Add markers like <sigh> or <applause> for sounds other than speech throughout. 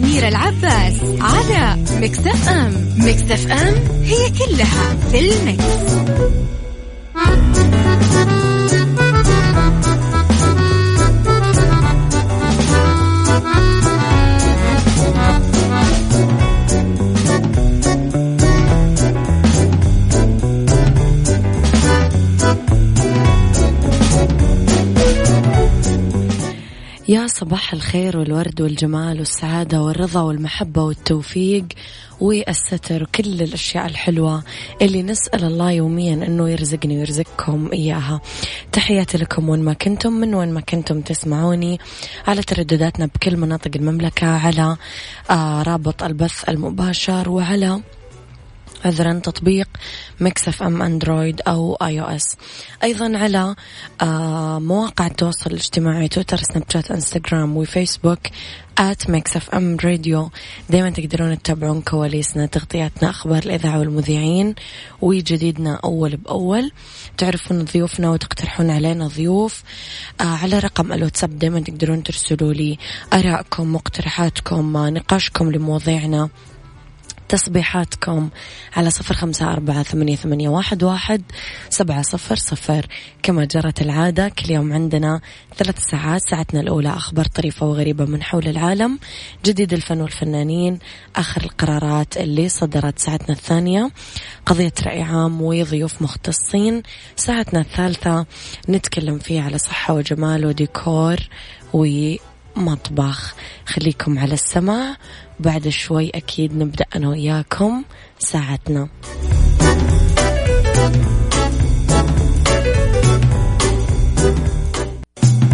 صح مع أميرة العباس على مكتف أم مكتف أم هي كلها في المكس. يا صباح الخير والورد والجمال والسعادة والرضا والمحبة والتوفيق والستر وكل الأشياء الحلوة اللي نسأل الله يوميا أنه يرزقني ويرزقكم إياها. تحياتي لكم وين ما كنتم من وين ما كنتم تسمعوني على تردداتنا بكل مناطق المملكة على آه رابط البث المباشر وعلى عذرا تطبيق Mix FM Android أو iOS. أيضا على آه، مواقع التواصل الاجتماعي تويتر سناب شات إنستغرام وفيسبوك at Mix FM Radio. دايما تقدرون تتابعون كواليسنا تغطياتنا أخبار الإذاعة والمذيعين وجديدنا أول بأول. تعرفون ضيوفنا وتقترحون علينا ضيوف. آه على رقم الواتساب دايما تقدرون ترسلوا لي آرائكم مقترحاتكم نقاشكم لمواضيعنا. تصبيحاتكم على صفر خمسة أربعة ثمانية, ثمانية واحد, واحد سبعة صفر صفر. كما جرت العادة كل يوم عندنا ثلاث ساعات ساعتنا الأولى أخبار طريفة وغريبة من حول العالم جديد الفن والفنانين آخر القرارات اللي صدرت ساعتنا الثانية قضية رأي عام وضيوف مختصين ساعتنا الثالثة نتكلم فيها على صحة وجمال وديكور ومطبخ. خليكم على السماع. بعد شوي أكيد نبدأ أنا وياكم ساعتنا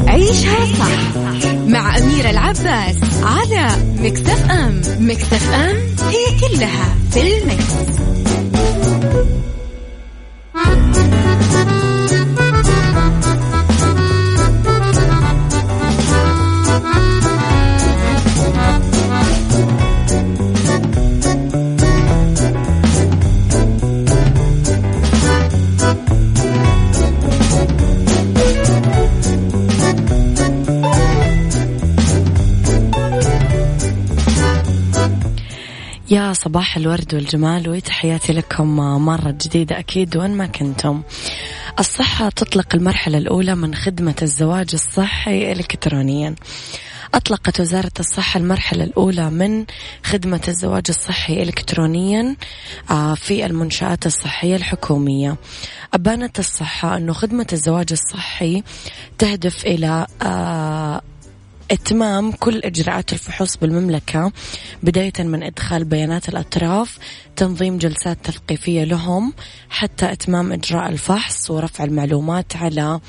عيشها صح مع أميرة العباس على مكتف أم مكتف أم هي كلها في المكس. يا صباح الورد والجمال وتحياتي لكم مرة جديدة أكيد وين ما كنتم. الصحة تطلق المرحلة الأولى من خدمة الزواج الصحي إلكترونيا. أطلقت وزارة الصحة المرحلة الأولى من خدمة الزواج الصحي إلكترونيا آه، في المنشآت الصحية الحكومية. أبانت الصحة أنه خدمة الزواج الصحي تهدف إلى آه، إتمام كل إجراءات الفحوص بالمملكة بداية من إدخال بيانات الأطراف تنظيم جلسات تثقيفية لهم حتى إتمام إجراء الفحص ورفع المعلومات على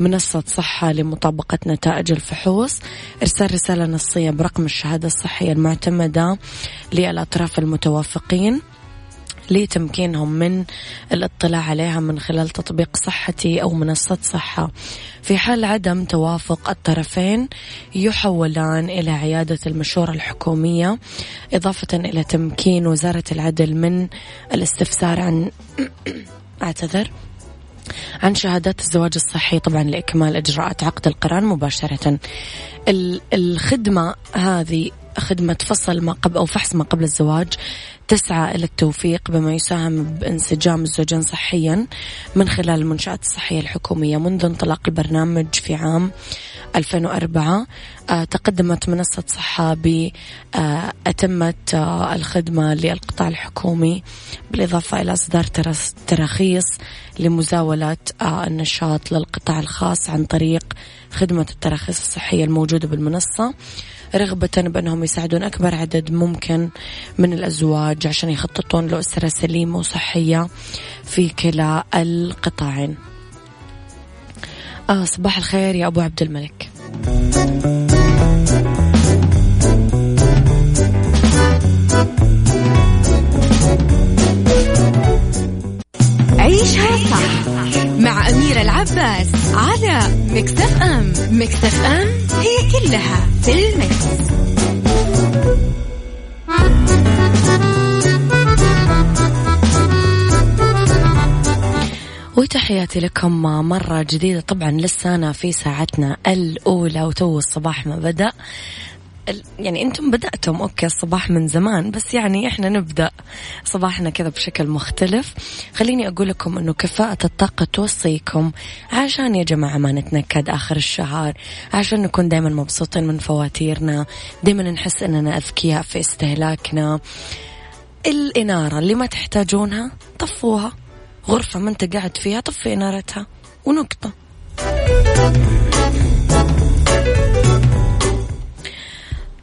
منصة صحة لمطابقة نتائج الفحوص. إرسال رسالة نصية برقم الشهادة الصحية المعتمدة للأطراف المتوافقين. لتمكينهم من الاطلاع عليها من خلال تطبيق صحتي أو منصة صحة. في حال عدم توافق الطرفين يحولان إلى عيادة المشورة الحكومية إضافة إلى تمكين وزارة العدل من الاستفسار عن <coughs> أعتذر عن شهادات الزواج الصحي. طبعا لإكمال إجراءات عقد القران مباشرة. الخدمة هذه خدمة فصل ما قبل أو فحص ما قبل الزواج تسعى إلى التوفيق بما يساهم بانسجام الزوجين صحيا من خلال المنشآت الصحية الحكومية منذ انطلاق البرنامج في عام 2004 آه، تقدمت منصة صحة بأتمة آه، الخدمة للقطاع الحكومي بالإضافة إلى إصدار تراخيص لمزاولة آه، النشاط للقطاع الخاص عن طريق خدمة التراخيص الصحية الموجودة بالمنصة. رغبة بأنهم يساعدون أكبر عدد ممكن من الأزواج عشان يخططون لأسرة سليمة وصحية في كلا القطاعين. آه صباح الخير يا أبو عبد الملك. مع أميرة العباس على مكتف أم. مكتف أم هي كلها في المكس. وتحياتي لكم مرة جديدة. طبعا لسانا في ساعتنا الأولى وتو الصباح ما بدأ. يعني أنتم بدأتم أوكي الصباح من زمان بس يعني إحنا نبدأ صباحنا كذا بشكل مختلف. خليني أقول لكم إنه كفاءة الطاقة توصيكم عشان يا جماعة ما نتنكد آخر الشهر عشان نكون دائما مبسوطين من فواتيرنا دائما نحس إننا أذكياء في استهلاكنا. الإنارة اللي ما تحتاجونها طفوها غرفة ما أنت قاعد فيها طفي إنارتها. ونقطة.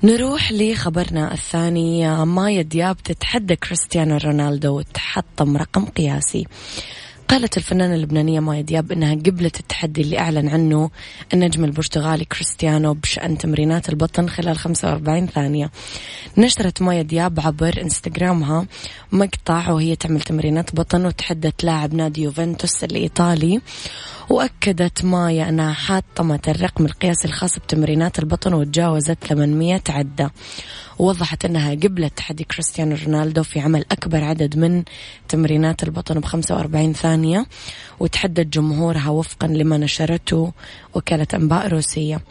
نروح لخبرنا الثاني. مايا دياب تتحدى كريستيانو رونالدو وتحطم رقم قياسي. قالت الفنانة اللبنانية مايا دياب أنها قبلت التحدي اللي أعلن عنه النجم البرتغالي كريستيانو بشأن تمرينات البطن خلال 45 ثانية. نشرت مايا دياب عبر إنستغرامها مقطع وهي تعمل تمرينات بطن وتحدت لاعب نادي يوفنتوس الإيطالي. وأكدت مايا أنها حاطمت الرقم القياسي الخاص بتمرينات البطن وتجاوزت 800 عدة. ووضحت أنها قبلت تحدي كريستيانو رونالدو في عمل أكبر عدد من تمرينات البطن ب 45 ثانية وتحدد جمهورها وفقا لما نشرته وكالة أنباء روسية.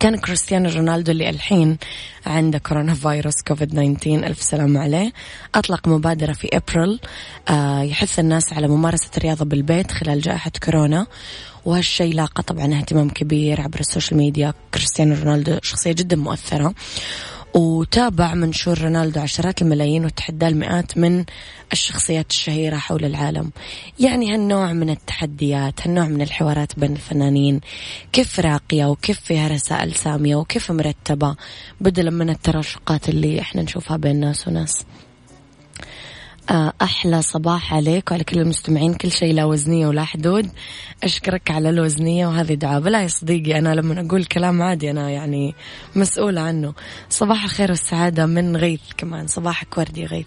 كان كريستيانو رونالدو اللي الحين عنده كورونا فيروس كوفيد 19 ألف سلام عليه. أطلق مبادرة في أبريل. آه يحث الناس على ممارسة الرياضة بالبيت خلال جائحة كورونا. وهالشيء لاقى طبعا اهتمام كبير عبر ال social media. كريستيانو رونالدو شخصية جدا مؤثرة. وتابع منشور رونالدو عشرات الملايين وتحدى المئات من الشخصيات الشهيرة حول العالم. يعني هالنوع من التحديات هالنوع من الحوارات بين الفنانين. كيف راقية وكيف فيها رسائل سامية وكيف مرتبة بدلا من التراشقات اللي إحنا نشوفها بين ناس وناس. أحلى صباح عليك وعلى كل المستمعين. كل شيء لا وزنية ولا حدود. أشكرك على الوزنية وهذه دعاء بلا يا صديقي أنا لما أقول كلام عادي أنا يعني مسؤولة عنه. صباح الخير والسعادة من غيث كمان. صباحك وردي غيث.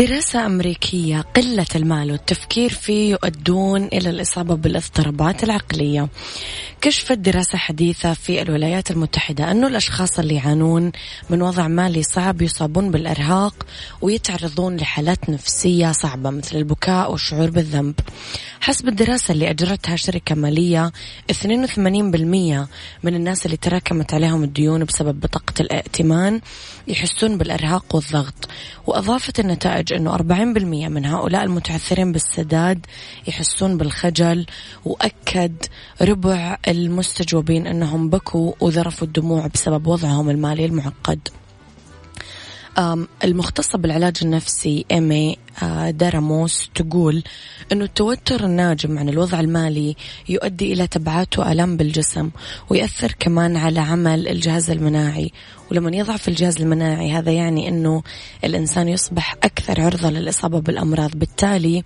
دراسة أمريكية قلة المال والتفكير فيه يؤدون إلى الإصابة بالاضطرابات العقلية. كشفت دراسة حديثة في الولايات المتحدة أنه الأشخاص اللي يعانون من وضع مالي صعب يصابون بالإرهاق ويتعرضون لحالات نفسية صعبة مثل البكاء والشعور بالذنب. حسب الدراسة اللي أجرتها شركة مالية 82% من الناس اللي تراكمت عليهم الديون بسبب بطاقة الائتمان يحسون بالإرهاق والضغط. وأضافت النتائج أنه 40% من هؤلاء المتعثرين بالسداد يحسون بالخجل وأكد ربع المستجوبين أنهم بكوا وذرفوا الدموع بسبب وضعهم المالي المعقد. المختصة بالعلاج النفسي إيمي آه، داراموس تقول أنه التوتر الناجم عن الوضع المالي يؤدي إلى تبعات وآلام بالجسم ويأثر كمان على عمل الجهاز المناعي ولما يضعف الجهاز المناعي هذا يعني أنه الإنسان يصبح أكثر عرضة للإصابة بالأمراض. بالتالي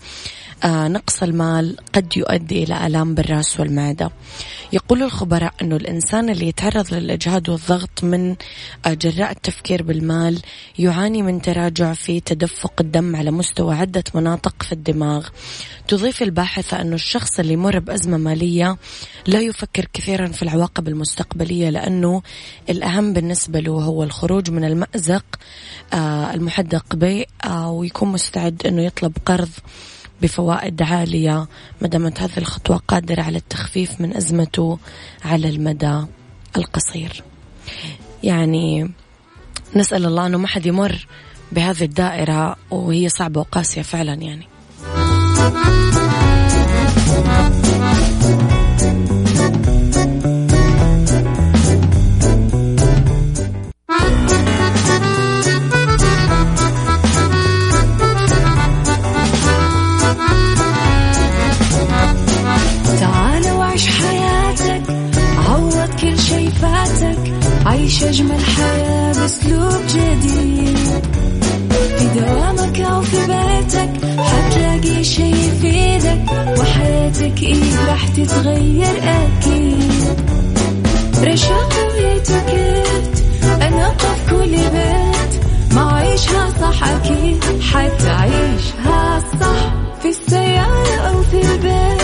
آه، نقص المال قد يؤدي إلى آلام بالرأس والمعدة. يقول الخبراء أنه الإنسان اللي يتعرض للإجهاد والضغط من آه، جراء التفكير بالمال يعاني من تراجع في تدفق الدم على مستوى عدة مناطق في الدماغ. تضيف الباحثة أنه الشخص اللي يمر بأزمة مالية لا يفكر كثيرا في العواقب المستقبلية لأنه الأهم بالنسبة له هو الخروج من المأزق آه، المحدق به ويكون مستعد أنه يطلب قرض بفوائد عالية ما دامت هذه الخطوة قادرة على التخفيف من أزمته على المدى القصير. يعني نسأل الله أنه ما حد يمر بهذه الدائرة وهي صعبة وقاسية فعلا يعني. أجمل حياة بأسلوب جديد. في دوامك أو في بيتك حتلاقي شي يفيدك وحياتك إيه راح تتغير أكيد. رشاق ويتوكيت أنا قف كل بيت. ما عيشها صح أكيد حتعيشها صح. في السيارة أو في البيت.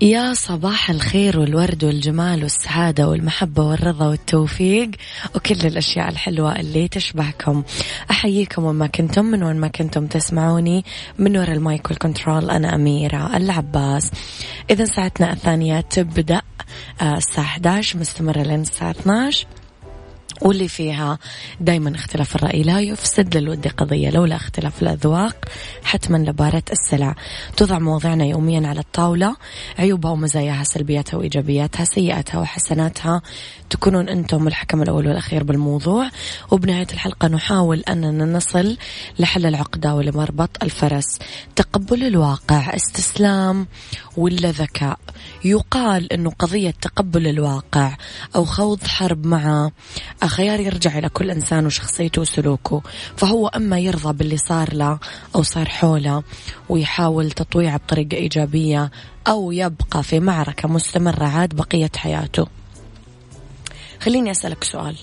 يا صباح الخير والورد والجمال والسعادة والمحبة والرضا والتوفيق وكل الأشياء الحلوة اللي تشبهكم. أحييكم وما كنتم من وين ما كنتم تسمعوني. من وراء ال mic وال control أنا أميرة العباس. إذا ساعتنا الثانية تبدأ آه، الساعة 11 مستمرة لين الساعة 12 واللي فيها دايما اختلاف الرأي لا يفسد للود قضية لولا اختلاف الأذواق حتما لبارة السلع. توضع مواضيعنا يوميا على الطاولة. عيوبها ومزاياها سلبياتها وإيجابياتها سيئاتها وحسناتها تكونون أنتم الحكم الأول والأخير بالموضوع. وبنهاية الحلقة نحاول أننا نصل لحل العقدة ولمربط الفرس. تقبل الواقع. استسلام ولا ذكاء. يقال أنه قضية تقبل الواقع أو خوض حرب مع خيار يرجع إلى كل إنسان وشخصيته وسلوكه. فهو أما يرضى باللي صار له أو صار حوله ويحاول تطويعه بطريقة إيجابية أو يبقى في معركة مستمرة عاد بقية حياته. خليني أسألك سؤال.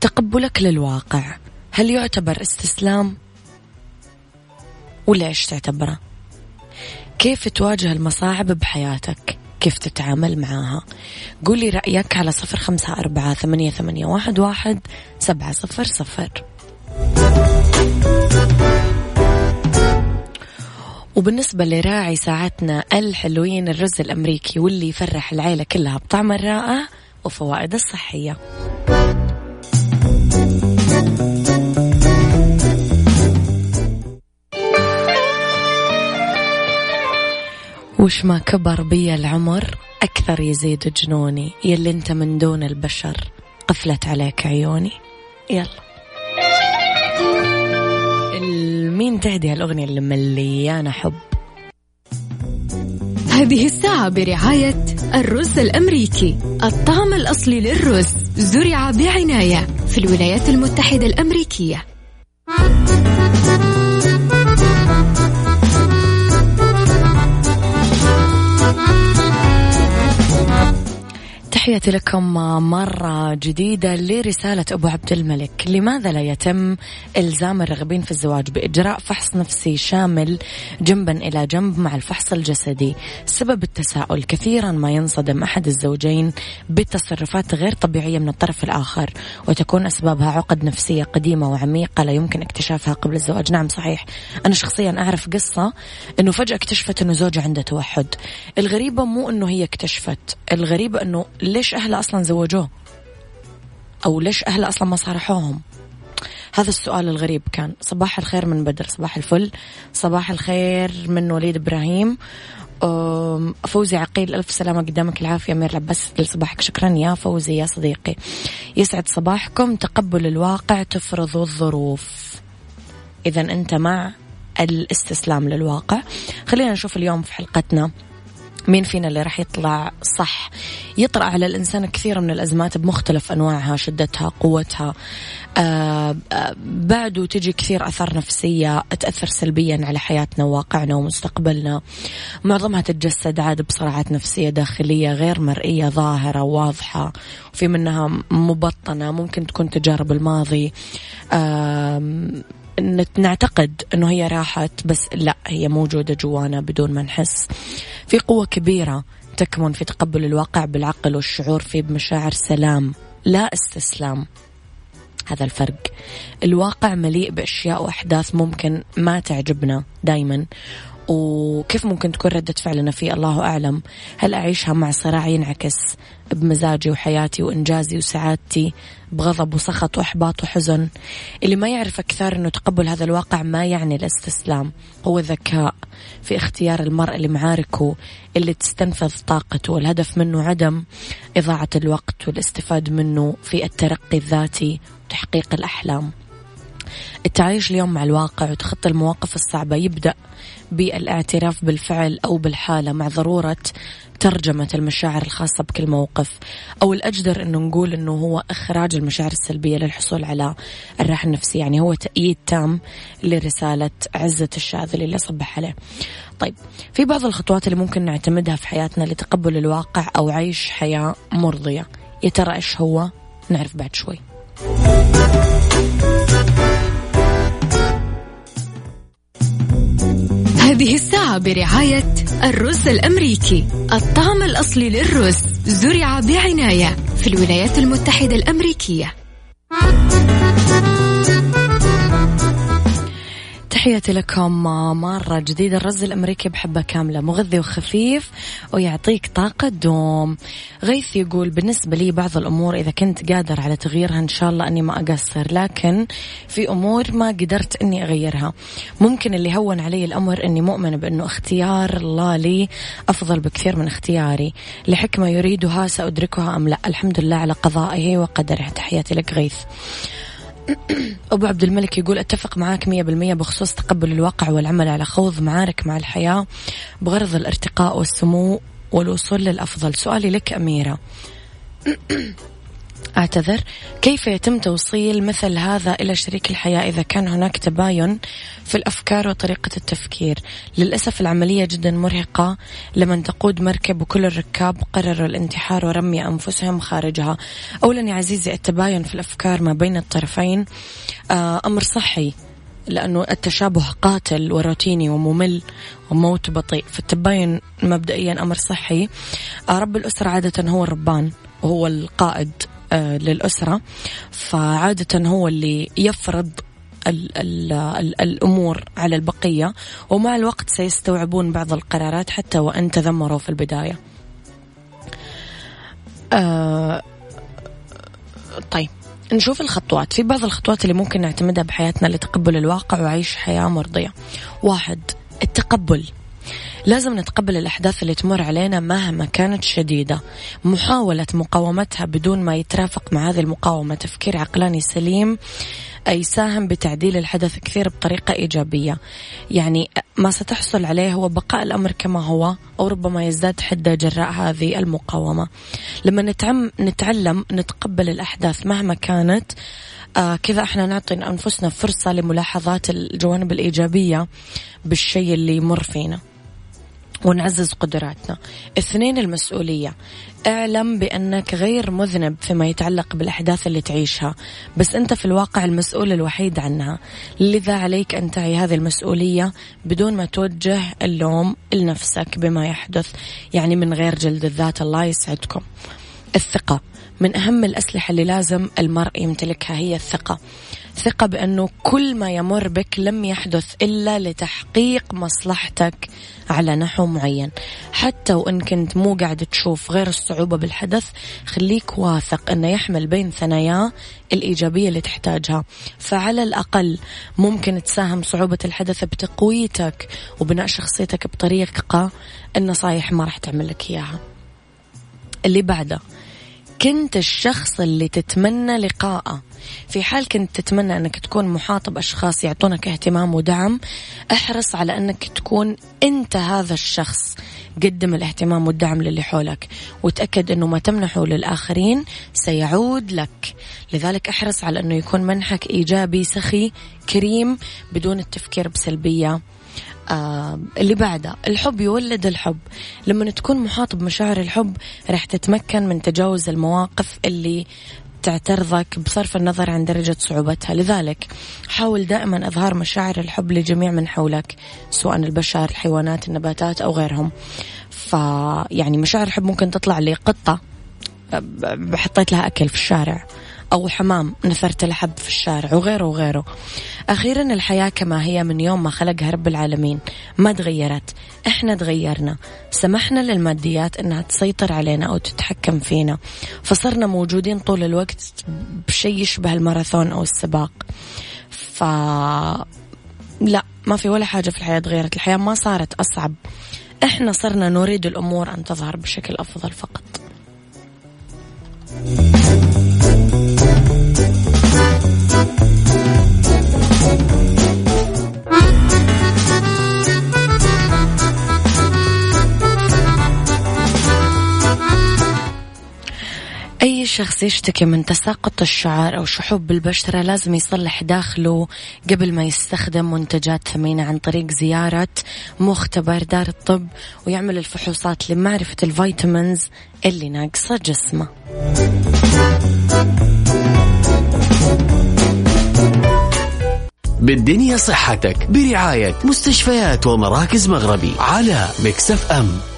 تقبلك للواقع هل يعتبر استسلام ولا إيش تعتبره؟ كيف تواجه المصاعب بحياتك؟ كيف تتعامل معاها. قولي رأيك على صفر خمسة أربعة ثمانية, ثمانية واحد, واحد سبعة صفر صفر. وبالنسبة لراعي ساعتنا الحلوين الرز الأمريكي واللي يفرح العيلة كلها بطعم الرائع وفوائد الصحية. وش ما كبر بي العمر أكثر يزيد جنوني. يلي أنت من دون البشر قفلت عليك عيوني. يلا. مين تهدي هالأغنية اللي مليانة حب؟ هذه الساعة برعاية الرز الأمريكي. الطعم الأصلي للرز زرع بعناية في الولايات المتحدة الأمريكية. تحياتي لكم مرة جديدة لرسالة أبو عبد الملك. لماذا لا يتم إلزام الراغبين في الزواج بإجراء فحص نفسي شامل جنبا إلى جنب مع الفحص الجسدي؟ سبب التساؤل كثيرا ما ينصدم أحد الزوجين بتصرفات غير طبيعية من الطرف الآخر وتكون أسبابها عقد نفسية قديمة وعميقة لا يمكن اكتشافها قبل الزواج. نعم صحيح. أنا شخصيا أعرف قصة أنه فجأة اكتشفت أنه زوجها عنده توحد. الغريبة مو أنه هي اكتشفت الغريبة أنه ليش أهله أصلا زوجوه؟ أو ليش أهله أصلا ما صارحوهم هذا السؤال الغريب كان. صباح الخير من بدر صباح الفل. صباح الخير من وليد إبراهيم. فوزي عقيل ألف سلامة قدامك العافية أمير لبس صباحك شكرا يا فوزي يا صديقي. يسعد صباحكم. تقبل الواقع تفرض الظروف. إذا أنت مع الاستسلام للواقع. خلينا نشوف اليوم في حلقتنا. مين فينا اللي راح يطلع صح؟ يطرأ على الإنسان كثير من الأزمات بمختلف أنواعها شدتها قوتها. آه آه بعده تجي كثير أثار نفسية تأثر سلبيا على حياتنا وواقعنا ومستقبلنا. معظمها تتجسد عاد بصراعات نفسية داخلية غير مرئية ظاهرة واضحة. وفي منها مبطنة ممكن تكون تجارب الماضي. آه نعتقد إنه هي راحت بس لا هي موجودة جوانا بدون ما نحس. في قوة كبيرة تكمن في تقبل الواقع بالعقل والشعور فيه بمشاعر سلام لا استسلام. هذا الفرق. الواقع مليء بأشياء وأحداث ممكن ما تعجبنا دائما وكيف ممكن تكون ردة فعلنا فيه الله أعلم؟ هل أعيشها مع صراع ينعكس بمزاجي وحياتي وإنجازي وسعادتي بغضب وسخط وإحباط وحزن؟ اللي ما يعرف أكثر أنه تقبل هذا الواقع ما يعني الاستسلام هو ذكاء في اختيار المرء لمعاركه اللي تستنفذ طاقته والهدف منه عدم إضاعة الوقت والاستفاد منه في الترقي الذاتي وتحقيق الأحلام. التعايش اليوم مع الواقع وتخطي المواقف الصعبة يبدأ بالاعتراف بالفعل أو بالحالة مع ضرورة ترجمة المشاعر الخاصة بكل موقف. أو الأجدر أنه نقول أنه هو إخراج المشاعر السلبية للحصول على الراحة النفسية. يعني هو تأييد تام لرسالة عزة الشاذلي اللي صبح عليه. طيب في بعض الخطوات اللي ممكن نعتمدها في حياتنا لتقبل الواقع أو عيش حياة مرضية. يا ترى إيش هو؟ نعرف بعد شوي. هذه الساعة برعاية الرز الأمريكي. الطعم الأصلي للرز زرع بعناية في الولايات المتحدة الأمريكية. تحياتي لكم مرة جديدة الرز الأمريكي بحبة كاملة مغذي وخفيف ويعطيك طاقة دوم. غيث يقول بالنسبة لي بعض الأمور إذا كنت قادر على تغييرها إن شاء الله أني ما أقصر لكن في أمور ما قدرت أني أغيرها. ممكن اللي هون علي الأمر أني مؤمنة بأنه اختيار الله لي أفضل بكثير من اختياري. لحكمة يريدها سأدركها أم لا؟ الحمد لله على قضائه وقدره. تحياتي لك غيث. <clears throat> أبو عبد الملك يقول أتفق معاك مية بالمية بخصوص تقبل الواقع والعمل على خوض معارك مع الحياة بغرض الارتقاء والسمو والوصول للأفضل. سؤالي لك أميرة. <clears throat> أعتذر. كيف يتم توصيل مثل هذا إلى شريك الحياة إذا كان هناك تباين في الأفكار وطريقة التفكير؟ للأسف العملية جدا مرهقة. لمن تقود مركب وكل الركاب قرروا الانتحار ورمي أنفسهم خارجها. أولا يا عزيزي التباين في الأفكار ما بين الطرفين آه، أمر صحي لأنه التشابه قاتل وروتيني وممل وموت بطيء. فالتباين مبدئيا أمر صحي. آه، رب الأسرة عادة هو الربان وهو القائد. للأسرة. فعادة هو اللي يفرض ال ال ال الأمور على البقية ومع الوقت سيستوعبون بعض القرارات حتى وأن تذمروا في البداية. آه طيب نشوف الخطوات. في بعض الخطوات اللي ممكن نعتمدها بحياتنا لتقبل الواقع وعيش حياة مرضية. واحد التقبل. لازم نتقبل الأحداث اللي تمر علينا مهما كانت شديدة. محاولة مقاومتها بدون ما يترافق مع هذه المقاومة. تفكير عقلاني سليم يساهم بتعديل الحدث كثير بطريقة إيجابية. يعني ما ستحصل عليه هو بقاء الأمر كما هو أو ربما يزداد حدة جراء هذه المقاومة. لما نتعم نتعلم نتقبل الأحداث مهما كانت آه كذا إحنا نعطي أنفسنا فرصة لملاحظات الجوانب الإيجابية بالشيء اللي يمر فينا. ونعزز قدراتنا. اثنين المسؤولية. اعلم بأنك غير مذنب فيما يتعلق بالأحداث اللي تعيشها بس أنت في الواقع المسؤول الوحيد عنها. لذا عليك أن تعي هذه المسؤولية بدون ما توجه اللوم لنفسك بما يحدث يعني من غير جلد الذات. الله يسعدكم. الثقة. من أهم الأسلحة اللي لازم المرء يمتلكها هي الثقة. ثقة بأنه كل ما يمر بك لم يحدث إلا لتحقيق مصلحتك على نحو معين. حتى وإن كنت مو قاعد تشوف غير الصعوبة بالحدث خليك واثق أنه يحمل بين ثناياه الإيجابية اللي تحتاجها. فعلى الأقل ممكن تساهم صعوبة الحدث بتقويتك وبناء شخصيتك بطريقة النصايح ما راح تعمل لك إياها. اللي بعده كنت الشخص اللي تتمنى لقاءه. في حال كنت تتمنى أنك تكون محاط بأشخاص يعطونك اهتمام ودعم احرص على أنك تكون أنت هذا الشخص. قدم الاهتمام والدعم للي حولك وتأكد أنه ما تمنحه للآخرين سيعود لك. لذلك احرص على أنه يكون منحك إيجابي سخي كريم بدون التفكير بسلبية. اللي بعده الحب يولد الحب. لما تكون محاط بمشاعر الحب راح تتمكن من تجاوز المواقف اللي تعترضك بصرف النظر عن درجة صعوبتها. لذلك حاول دائما إظهار مشاعر الحب لجميع من حولك سواء البشر الحيوانات النباتات أو غيرهم. فيعني مشاعر الحب ممكن تطلع لقطة حطيت لها أكل في الشارع. أو حمام نثرت لحب في الشارع وغيره وغيره. أخيرا الحياة كما هي من يوم ما خلقها رب العالمين. ما تغيرت إحنا تغيرنا. سمحنا للماديات أنها تسيطر علينا أو تتحكم فينا. فصرنا موجودين طول الوقت بشيء يشبه الماراثون أو السباق. ف لا ما في ولا حاجة في الحياة تغيرت. الحياة ما صارت أصعب. إحنا صرنا نريد الأمور أن تظهر بشكل أفضل فقط. أي شخص يشتكي من تساقط الشعر أو شحوب بالبشرة لازم يصلح داخله قبل ما يستخدم منتجات ثمينة عن طريق زيارة مختبر دار الطب ويعمل الفحوصات لمعرفة ال vitamins اللي ناقصة جسمه. بالدنيا صحتك برعاية مستشفيات ومراكز مغربي على Mix FM.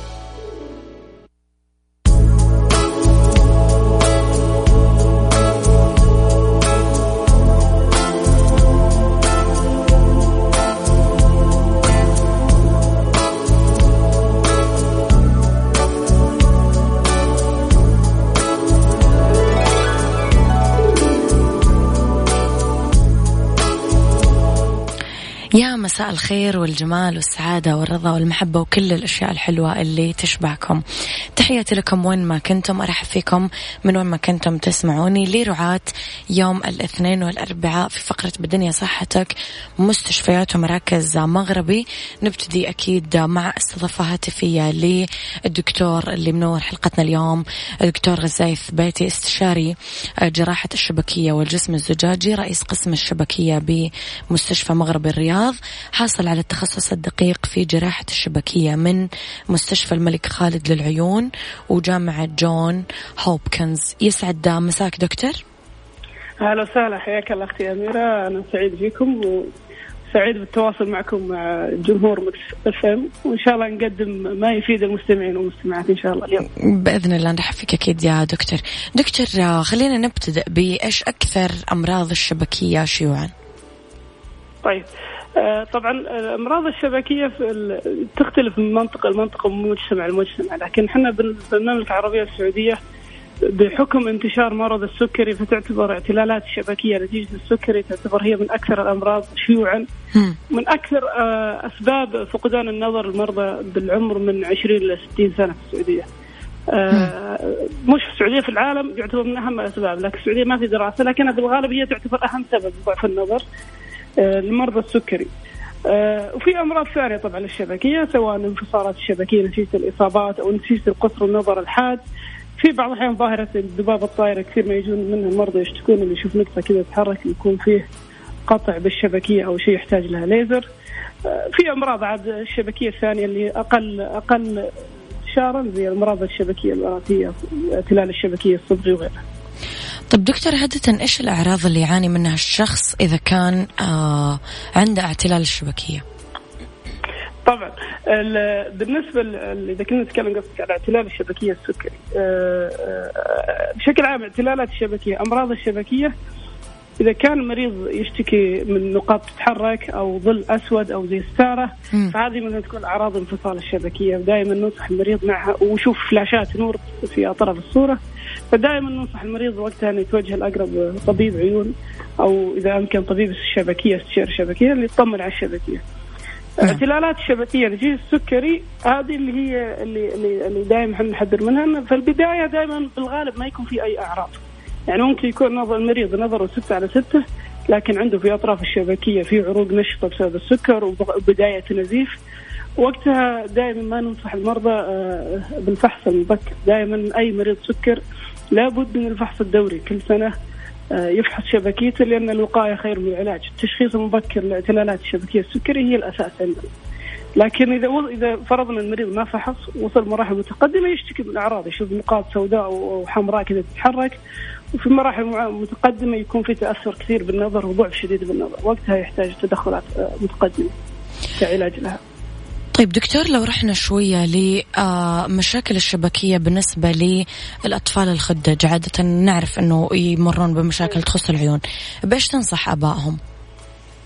يا مساء الخير والجمال والسعادة والرضا والمحبة وكل الأشياء الحلوة اللي تشبعكم. تحياتي لكم وين ما كنتم أرحب فيكم من وين ما كنتم تسمعوني لرعاة يوم الاثنين والأربعاء في فقرة بدنيا صحتك مستشفيات ومراكز مغربي. نبتدي أكيد مع استضافة هاتفية للدكتور اللي منور حلقتنا اليوم الدكتور غزايث بيتي استشاري جراحة الشبكية والجسم الزجاجي رئيس قسم الشبكية بمستشفى مغربي الرياض. الرياض حاصل على التخصص الدقيق في جراحة الشبكية من مستشفى الملك خالد للعيون وجامعة جون هوبكنز. يسعد مساك دكتور. أهلا وسهلا حياك الله أختي أميرة. أنا سعيد فيكم وسعيد بالتواصل معكم مع جمهور Mix FM. وإن شاء الله نقدم ما يفيد المستمعين والمستمعات إن شاء الله اليوم. بإذن الله نرحب فيك أكيد يا دكتور. دكتور خلينا نبتدئ بإيش أكثر أمراض الشبكية شيوعا؟ طيب طبعا الأمراض الشبكية في تختلف من منطقة لمنطقة ومن مجتمع لمجتمع لكن إحنا بالمملكه العربية السعودية بحكم انتشار مرض السكري فتعتبر اعتلالات الشبكيه نتيجه السكري تعتبر هي من أكثر الأمراض شيوعا من أكثر آه، أسباب فقدان النظر المرضى بالعمر من 20 إلى 60 سنة في السعودية. آه، مش في السعودية في العالم يعتبر من أهم الأسباب لكن السعودية ما في دراسة لكنها بالغالب هي تعتبر أهم سبب ضعف النظر. آه، لمرضى السكري. آه، وفي أمراض ثانية طبعا الشبكيه سواء انفصالات الشبكية نتيجه الإصابات أو نتيجه القصر النظر الحاد. في بعض الأحيان ظاهرة الذبابه الطائرة كثير ما يجون منها المرضى يشتكون اللي يشوف نقطة كذا تتحرك يكون فيه قطع بالشبكية أو شيء يحتاج لها ليزر. آه، في أمراض عاد الشبكية الثانية اللي أقل أقل انتشارا زي الأمراض الشبكية الوراثية اعتلال الشبكية الصدغي وغيرها. طب دكتور عادة إيش الأعراض اللي يعاني منها الشخص إذا كان آه عنده اعتلال الشبكية؟ طبعا بالنسبة إذا كنا نتكلم قصدك على اعتلال الشبكية السكري آه، آه، بشكل عام اعتلالات الشبكية أمراض الشبكية إذا كان المريض يشتكي من نقاط تتحرك أو ظل أسود أو زي ستاره فهذه من تكون أعراض انفصال الشبكية دائما ننصح المريض معها وشوف فلاشات نور في أطراف الصورة فدائما ننصح المريض وقتها انه يتوجه لأقرب طبيب عيون أو إذا أمكن طبيب الشبكية استشاري الشبكية اللي يطمن على الشبكية. نعم. اعتلالات الشبكية نتيجه السكري هذه اللي هي اللي اللي, اللي دائما إحنا نحذر منها في البداية دائما بالغالب ما يكون في أي أعراض. يعني ممكن يكون نظر المريض نظره 6 على 6 لكن عنده في أطراف الشبكية في عروق نشطة بسبب السكر وبداية نزيف وقتها دائما ما ننصح المرضى آه، بالفحص المبكر دائما أي مريض سكر لابد من الفحص الدوري. كل سنة آه، يفحص شبكيته لأن الوقاية خير من العلاج. التشخيص المبكر لاعتلالات الشبكية السكري هي الأساس عندنا. لكن إذا إذا فرضنا المريض ما فحص وصل مراحل متقدمة يشتكي من أعراض يشوف نقاط سوداء وحمراء كذا تتحرك. وفي مراحل متقدمة يكون في تأثر كثير بالنظر وضعف شديد بالنظر. وقتها يحتاج تدخلات آه، متقدمة كعلاج لها. طيب دكتور لو رحنا شوية لمشاكل الشبكية بالنسبة للأطفال الخدج عادة نعرف أنه يمرون بمشاكل تخص العيون بإيش تنصح أبائهم؟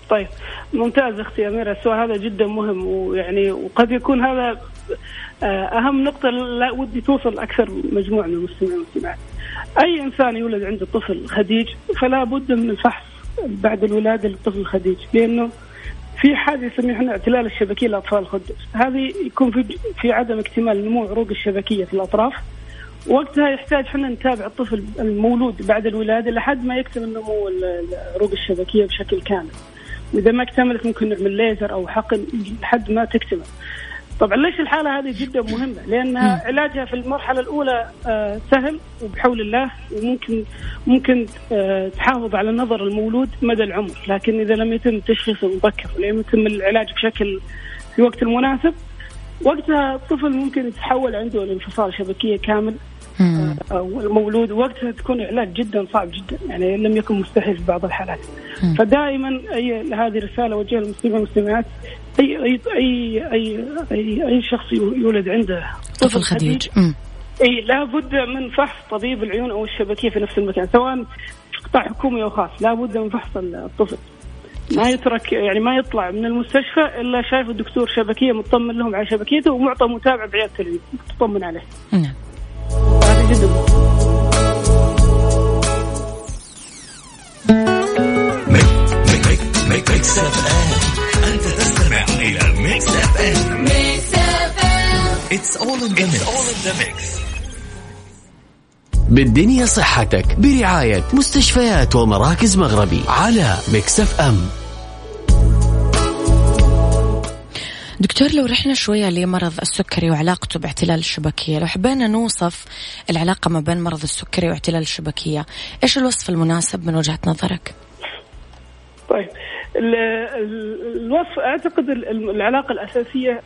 طيب ممتاز أختي أميرة السؤال هذا جدا مهم ويعني وقد يكون هذا آه، أهم نقطة لا ودي توصل أكثر مجموعه من المستمعين والمستمعات. أي إنسان يولد عنده طفل خديج فلا بد من الفحص بعد الولادة للطفل الخديج لأنه في حاجة يسميها إحنا اعتلال الشبكية لأطفال الخدج، هذه يكون في في عدم اكتمال نمو عروق الشبكية في الأطراف وقتها يحتاج إحنا نتابع الطفل المولود بعد الولادة لحد ما يكتمل نمو عروق الشبكية بشكل كامل. وإذا ما اكتملت ممكن نعمل ليزر أو حقن لحد ما تكتمل. طبعا ليش الحالة هذه جدا مهمة؟ لانها علاجها في المرحلة الأولى آه، سهل وبحول الله وممكن ممكن آه، تحافظ على النظر المولود مدى العمر، لكن إذا لم يتم التشخيص المبكر ولم يتم العلاج بشكل في وقت المناسب وقتها الطفل ممكن يتحول عنده الانفصال شبكية كامل أو المولود وقتها تكون علاج جدا صعب جدا يعني لم يكن مستحيل في بعض الحالات. فدائما أي هذه رسالة اوجهها للمسلمين والمسلمات أي أي أي أي أي, أي شخص يولد عنده طفل خديج. أي لابد من فحص طبيب العيون أو الشبكية في نفس المكان سواء في قطاع حكومي أو خاص لابد من فحص الطفل. ما يترك يعني ما يطلع من المستشفى إلا شايف الدكتور شبكية مطمن لهم على شبكيته ومعطى متابعة بعيادة تطمن عليه. نعم. هذا جدا Mix FM انت تستمع إلى Mix FM Mix FM it's all in the mix بالدنيا صحتك برعاية مستشفيات ومراكز مغربي على Mix FM دكتور لو رحنا شوية لمرض السكري وعلاقته باعتلال الشبكية لو حبينا نوصف العلاقة ما بين مرض السكري واعتلال الشبكية إيش الوصف المناسب من وجهة نظرك؟ طيب الوصف أعتقد العلاقة الأساسية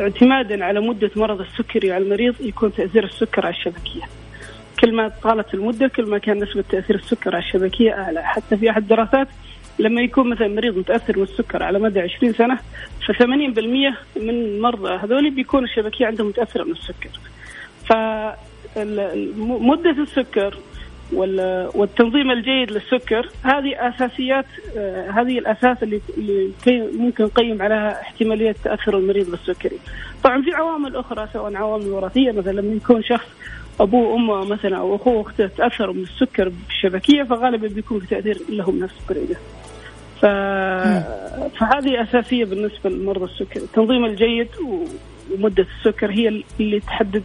اعتمادا على مدة مرض السكري على المريض يكون تأثير السكر على الشبكية كل ما طالت المدة كل ما كان نسبة تأثير السكر على الشبكية أعلى حتى في أحد الدراسات لما يكون مثلا مريض متأثر بالسكر على مدى 20 سنة ف 80% من المرضى هذول بيكون الشبكية عندهم متأثرة من السكر. ف مده السكر والتنظيم الجيد للسكر هذه أساسيات هذه الأساس اللي ممكن نقيم عليها احتمالية تأثر المريض بالسكري. طبعا في عوامل أخرى سواء عوامل وراثية مثلا لما يكون شخص أبوه وأمه مثلا أو أخوه واخته تأثروا من السكر بالشبكية فغالبا بيكون في تأثير لهم نفس السكريه. ف... فهذه أساسية بالنسبة لمرضى السكر، التنظيم الجيد ومدة السكر هي اللي تحدد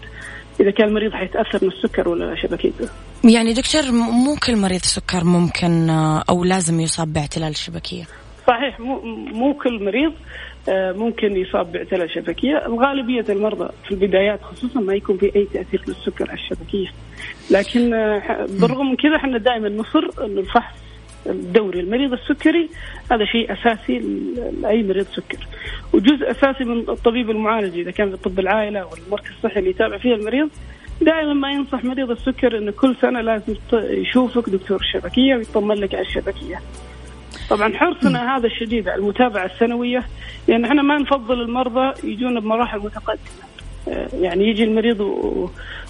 إذا كان المريض حيتأثر من السكر ولا شبكيته. يعني دكتور مو كل مريض سكر ممكن أو لازم يصاب باعتلال الشبكية. صحيح مو مو كل مريض آه، ممكن يصاب باعتلال شبكيه، الغالبية المرضى في البدايات خصوصا ما يكون في أي تأثير للسكر على الشبكية. لكن آه، بالرغم من كذا إحنا دائما نصر إنه الفحص الدوري المريض السكري هذا شيء أساسي لأي مريض سكر وجزء أساسي من الطبيب المعالج إذا كان في طب العائلة والمركز الصحي اللي يتابع فيه المريض دائما ما ينصح مريض السكر إنه كل سنة لازم يشوفك دكتور الشبكية ويطمن لك على الشبكية. طبعا حرصنا هذا الشديد على المتابعة السنوية لأن إحنا ما نفضل المرضى يجون بمراحل متقدمة. آه، يعني يجي المريض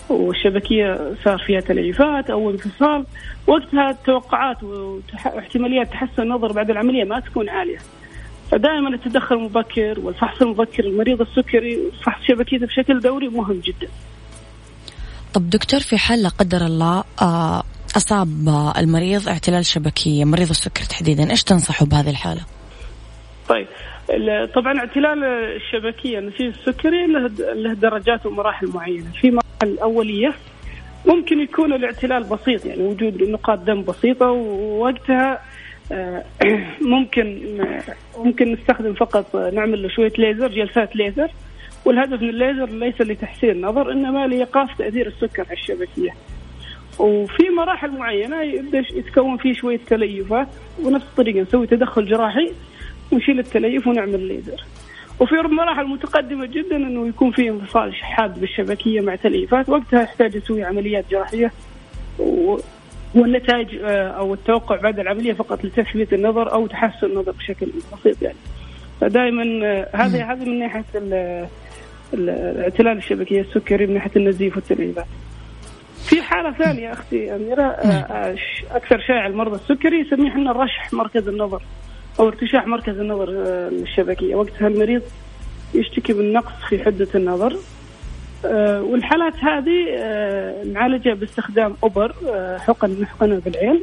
والشبكيه صار فيها تليفات أو انفصال وقتها التوقعات واحتماليات تحسن النظر بعد العملية ما تكون عالية. فدائما التدخل المبكر والفحص المبكر للمريض السكري وفحص شبكيته بشكل دوري مهم جدا. طب دكتور في حال لا قدر الله آه، أصاب المريض اعتلال شبكية مريض السكر تحديدا إيش تنصحه بهذه الحالة؟ طيب طبعا اعتلال الشبكية النسيج السكري له درجات ومراحل معينة في مراحل اوليه ممكن يكون الاعتلال بسيط يعني وجود نقاط دم بسيطة ووقتها آه، <clears throat> ممكن ممكن نستخدم فقط نعمل له شوية ليزر جلسات ليزر والهدف من الليزر ليس لتحسين النظر إنما لإيقاف تأثير السكر على الشبكية. وفي مراحل معينة يبدأ يتكون فيه شوية تليفات ونفس الطريقة نسوي تدخل جراحي ونشيل التليف ونعمل ليزر. وفي مراحل متقدمة جدا إنه يكون في انفصال حاد بالشبكية مع تليفات وقتها يحتاج يسوي عمليات جراحية والنتائج آه، أو التوقع بعد العملية فقط لتثبيت النظر أو تحسن النظر بشكل بسيط يعني. فدائما آه، هذه هذه من ناحية الاعتلال الشبكية السكري من ناحية النزيف والتليفات. في حالة ثانية أختي أميرة آه، أكثر شائع المرضى السكري يسميه إحنا رشح مركز النظر أو ارتشاح مركز النظر الشبكية وقتها المريض يشتكي من نقص في حدة النظر آه، والحالات هذه آه، نعالجها باستخدام أوبر آه، حقن نحقنها بالعين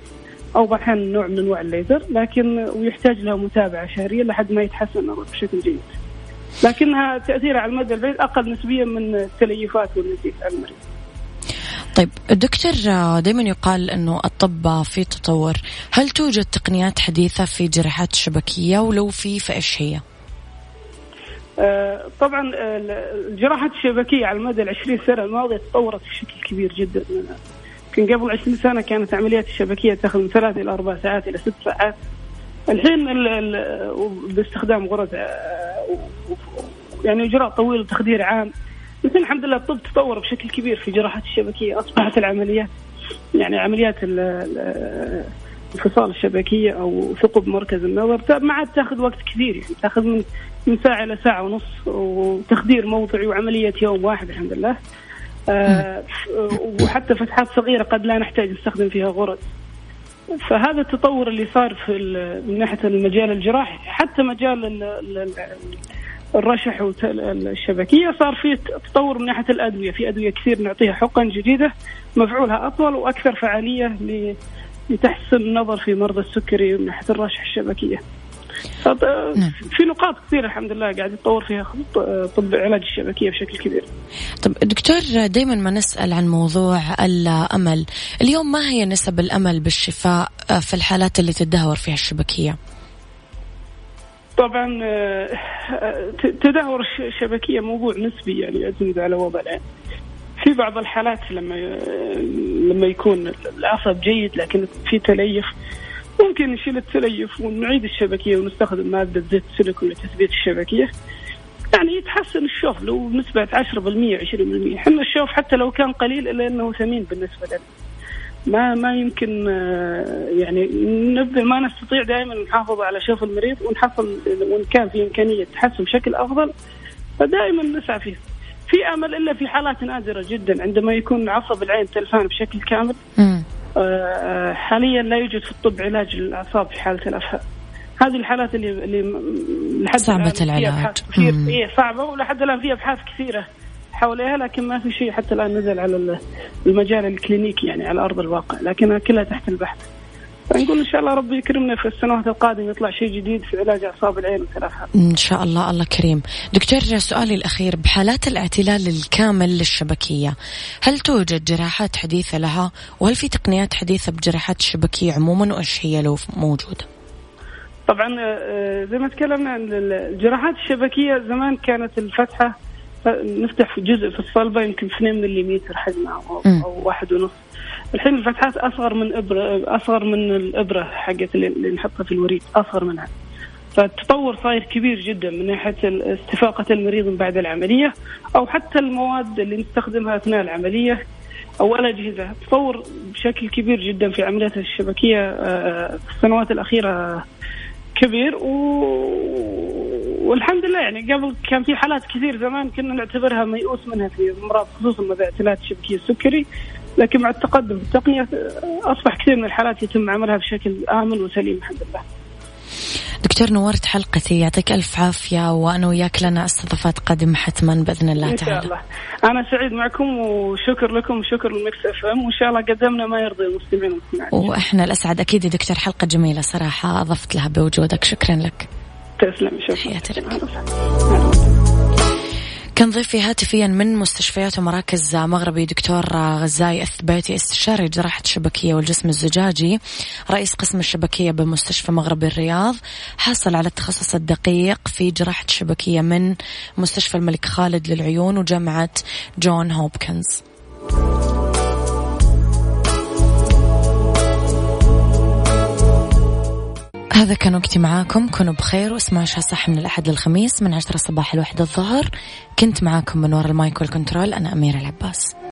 أو أحيانا نوع من أنواع الليزر لكن ويحتاج لها متابعة شهرية لحد ما يتحسن النظر بشكل جيد. لكنها تأثيرها على المدى البعيد أقل نسبيا من التليفات والنزيف على المريض. طيب دكتور دائما يقال إنه الطب في تطور، هل توجد تقنيات حديثة في جراحات الشبكية ولو في فإيش هي؟ آه، طبعا الجراحات الشبكية على المدى العشرين سنة الماضية تطورت بشكل كبير جدا. يمكن قبل 20 سنة كانت عمليات الشبكية تأخذ من ثلاث إلى أربع ساعات إلى ست ساعات. الحين باستخدام غرز آه، يعني إجراء طويل وتخدير عام. لكن الحمد لله الطب تطور بشكل كبير في جراحات الشبكية أصبحت العمليات يعني عمليات انفصال الشبكية أو ثقب مركز النظر ما عاد تاخذ وقت كثير يعني تاخذ من من ساعة إلى ساعة ونص وتخدير موضعي وعملية يوم واحد الحمد لله. آه وحتى فتحات صغيرة قد لا نحتاج نستخدم فيها غرز. فهذا التطور اللي صار في من ناحية المجال الجراحي حتى مجال الرشح والشبكيه صار في تطور من ناحية الأدوية. في أدوية كثير نعطيها حقن جديدة مفعولها أطول وأكثر فعالية لتحسن النظر في مرضى السكري من ناحية الرشح الشبكية. نعم. في نقاط كثيرة الحمد لله قاعد يتطور فيها طب علاج الشبكية بشكل كبير. طب دكتور دائما ما نسأل عن موضوع الأمل. اليوم ما هي نسب الأمل بالشفاء في الحالات اللي تدهور فيها الشبكية؟ طبعا تدهور الشبكية موضوع نسبي يعني يعتمد على وضع العين في بعض الحالات لما لما يكون العصب جيد لكن في تليف ممكن نشيل التليف ونعيد الشبكية ونستخدم مادة زيت السيليكون لتثبيت الشبكية. يعني يتحسن الشوف لو بنسبة 10% 20% إحنا الشوف حتى لو كان قليل إلا إنه ثمين بالنسبة لنا. ما ما يمكن آه، يعني نبذل ما نستطيع دائما نحافظ على شوف المريض ونحصل وإن كان في إمكانية تحسن بشكل أفضل فدائما نسعى فيه. في أمل إلا في حالات نادرة جدا عندما يكون عصب العين تلفان بشكل كامل آه حاليا لا يوجد في الطب علاج للأعصاب في حالة الافهام هذه الحالات اللي اللي لحد صعبة العلاج. هي صعبة ولحد الآن في أبحاث كثيرة. حواليها لكن ما في شيء حتى الآن نزل على المجال الكلينيكي يعني على أرض الواقع لكنها كلها تحت البحث فنقول إن شاء الله ربي يكرمنا في السنوات القادمة يطلع شيء جديد في علاج أعصاب العين والتلفات. إن شاء الله الله كريم. دكتور سؤالي الأخير بحالات الاعتلال الكامل للشبكية هل توجد جراحات حديثة لها وهل في تقنيات حديثة بجراحات الشبكية عموما وإيش هي لو موجودة؟ طبعا آه، زي ما تكلمنا عن الجراحات الشبكية زمان كانت الفتحة نفتح في جزء في الصلبة يمكن 2 ملم حجمها أو, أو واحد ونص. الحين الفتحات أصغر من ابره أصغر من الإبرة حقت اللي نحطها في الوريد أصغر منها. فالتطور صاير كبير جدا من ناحية استفاقة المريض من بعد العملية أو حتى المواد اللي نستخدمها أثناء العملية أو الاجهزه تطور بشكل كبير جدا في عمليات الشبكية آه، في السنوات الأخيرة كبير و... والحمد لله يعني قبل كان في حالات كثير زمان كنا نعتبرها ميؤوس منها في أمراض خصوصا اعتلال الشبكية السكري لكن مع التقدم في التقنية أصبح كثير من الحالات يتم عملها بشكل آمن وسليم الحمد لله. دكتور نورت حلقتي يعطيك ألف عافية وأنا وياك لنا استضافات قادمة حتما بإذن الله تعالى. إن شاء الله. أنا سعيد معكم وشكر لكم وشكر لل Mix FM وإن شاء الله قدمنا ما يرضي المستمعين والمستمعين. وإحنا الاسعد أكيد يا دكتور حلقة جميلة صراحة أضفت لها بوجودك شكرا لك. تسلم شكرا. كان ضيفي هاتفيا من مستشفيات ومراكز مغربي؟ دكتور غزاي الثبيتي استشاري جراحة الشبكية والجسم الزجاجي رئيس قسم الشبكية بمستشفى مغربي الرياض حصل على التخصص الدقيق في جراحة الشبكية من مستشفى الملك خالد للعيون وجامعة جون هوبكنز. هذا كان وقتي معاكم. كونوا بخير واسمعوا عشان صح من الأحد للخميس من عشرة الصباح لوحدة الظهر. كنت معاكم من وراء ال mic وال control أنا أميرة العباس.